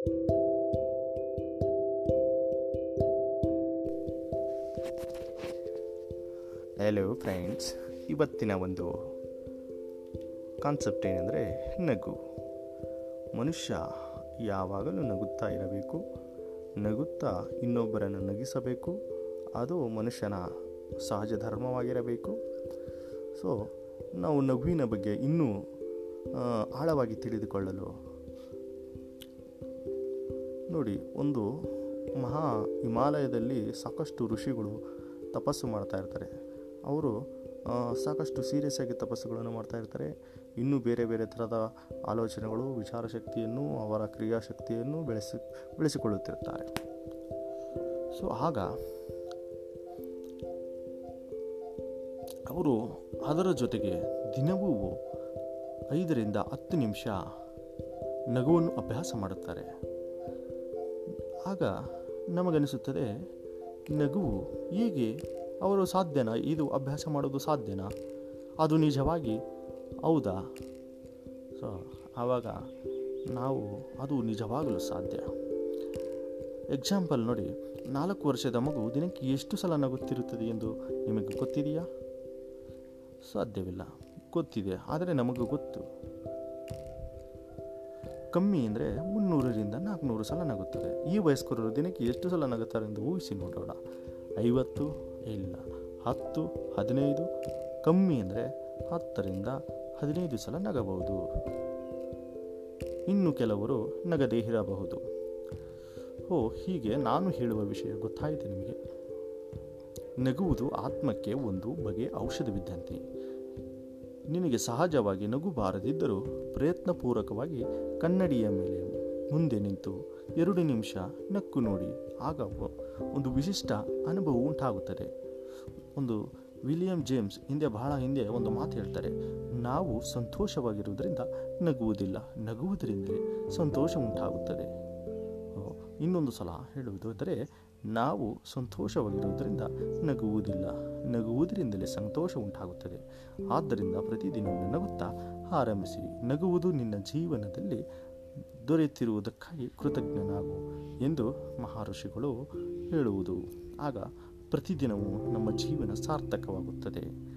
Hello friends ಇವತ್ತಿನ ಒಂದು concept ಏನಂದರೆ ನಗು. ಮನುಷ್ಯ ಯಾವಾಗಲೂ ನಗುತ್ತಾ ಇರಬೇಕು, ನಗುತ್ತಾ ಇನ್ನೊಬ್ಬರನ್ನು ನಗಿಸಬೇಕು. ಅದು ಮನುಷ್ಯನ ಸಹಜ ಧರ್ಮವಾಗಿರಬೇಕು. ಸೊ ನಾವು ನಗುವಿನ ಬಗ್ಗೆ ಇನ್ನೂ ಆಳವಾಗಿ ತಿಳಿದುಕೊಳ್ಳಲು ನೋಡಿ, ಒಂದು ಮಹಾ ಹಿಮಾಲಯದಲ್ಲಿ ಸಾಕಷ್ಟು ಋಷಿಗಳು ತಪಸ್ಸು ಮಾಡ್ತಾ ಇರ್ತಾರೆ. ಅವರು ಸಾಕಷ್ಟು ಸೀರಿಯಸ್ ಆಗಿ ತಪಸ್ಸುಗಳನ್ನು ಮಾಡ್ತಾ ಇರ್ತಾರೆ. ಇನ್ನೂ ಬೇರೆ ಬೇರೆ ಥರದ ಆಲೋಚನೆಗಳು ವಿಚಾರ ಶಕ್ತಿಯನ್ನು ಅವರ ಕ್ರಿಯಾಶಕ್ತಿಯನ್ನು ಬೆಳೆಸಿ ಬೆಳೆಸಿಕೊಳ್ಳುತ್ತಿರ್ತಾರೆ ಸೊ ಆಗ ಅವರು ಅದರ ಜೊತೆಗೆ ದಿನವೂ ಐದರಿಂದ ಹತ್ತು ನಿಮಿಷ ನಗುವನ್ನು ಅಭ್ಯಾಸ ಮಾಡುತ್ತಾರೆ. ಆಗ ನಮಗನಿಸುತ್ತದೆ ನಗುವು ಹೀಗೆ ಅವರು ಸಾಧ್ಯನಾ? ಇದು ಅಭ್ಯಾಸ ಮಾಡೋದು ಸಾಧ್ಯನಾ? ಅದು ನಿಜವಾಗಿ ಹೌದಾ? ಸೊ ಆವಾಗ ನಾವು ಅದು ನಿಜವಾಗಲು ಸಾಧ್ಯ. ಎಕ್ಸಾಂಪಲ್ ನೋಡಿ, ನಾಲ್ಕು ವರ್ಷದ ಮಗು ದಿನಕ್ಕೆ ಎಷ್ಟು ಸಲ ನಗುತ್ತಿರುತ್ತದೆ ಎಂದು ನಿಮಗೆ ಗೊತ್ತಿದೆಯಾ? ಸಾಧ್ಯವಿಲ್ಲ. ಗೊತ್ತಿದೆ, ಆದರೆ ನಮಗೂ ಗೊತ್ತು. ಕಮ್ಮಿ ಅಂದರೆ ಮುನ್ನೂರರಿಂದ ನಾಲ್ಕುನೂರು ಸಲ ನಗುತ್ತದೆ. ಈ ವಯಸ್ಕರು ದಿನಕ್ಕೆ ಎಷ್ಟು ಸಲ ನಗುತ್ತಾರೆ ಎಂದು ಊಹಿಸಿ ನೋಡೋಣ. ಐವತ್ತು ಇಲ್ಲ, ಹತ್ತು, ಹದಿನೈದು, ಕಮ್ಮಿ ಅಂದರೆ ಹತ್ತರಿಂದ ಹದಿನೈದು ಸಲ ನಗಬಹುದು. ಇನ್ನು ಕೆಲವರು ನಗದೇ ಇರಬಹುದು. ಓ, ಹೀಗೆ ನಾನು ಹೇಳುವ ವಿಷಯ ಗೊತ್ತಾಯಿತು ನಿಮಗೆ. ನಗುವುದು ಆತ್ಮಕ್ಕೆ ಒಂದು ಬಗೆ ಔಷಧವಿದ್ದಂತೆ. ನಿನಗೆ ಸಹಜವಾಗಿ ನಗು ಬಾರದಿದ್ದರೂ ಪ್ರಯತ್ನಪೂರ್ವಕವಾಗಿ ಕನ್ನಡಿಯ ಮೇಲೆ ಮುಂದೆ ನಿಂತು ಎರಡು ನಿಮಿಷ ನಕ್ಕು ನೋಡಿ. ಆಗ ಒಂದು ವಿಶಿಷ್ಟ ಅನುಭವ ಉಂಟಾಗುತ್ತದೆ. ಒಂದು ವಿಲಿಯಂ ಜೇಮ್ಸ್ ಹಿಂದೆ ಬಹಳ ಹಿಂದೆ ಒಂದು ಮಾತು ಹೇಳ್ತಾರೆ. ನಾವು ಸಂತೋಷವಾಗಿರುವುದರಿಂದ ನಗುವುದಿಲ್ಲ. ನಗುವುದರಿಂದಲೇ ಸಂತೋಷ ಉಂಟಾಗುತ್ತದೆ. ಇನ್ನೊಂದು ಸಲ ಹೇಳುವುದಾದರೆ ನಾವು ಸಂತೋಷವಾಗಿರುವುದರಿಂದ ನಗುವುದಿಲ್ಲ. ನಗುವುದರಿಂದಲೇ ಸಂತೋಷ ಉಂಟಾಗುತ್ತದೆ. ಆದ್ದರಿಂದ ಪ್ರತಿದಿನವೂ ನಗುತ್ತಾ ಆರಂಭಿಸಿ ನಗುವುದು ನಿನ್ನ ಜೀವನದಲ್ಲಿ ದೊರೆತಿರುವುದಕ್ಕಾಗಿ ಕೃತಜ್ಞನಾಗು ಎಂದು ಮಹರ್ಷಿಗಳು ಹೇಳುವುದು. ಆಗ ಪ್ರತಿದಿನವೂ ನಮ್ಮ ಜೀವನ ಸಾರ್ಥಕವಾಗುತ್ತದೆ.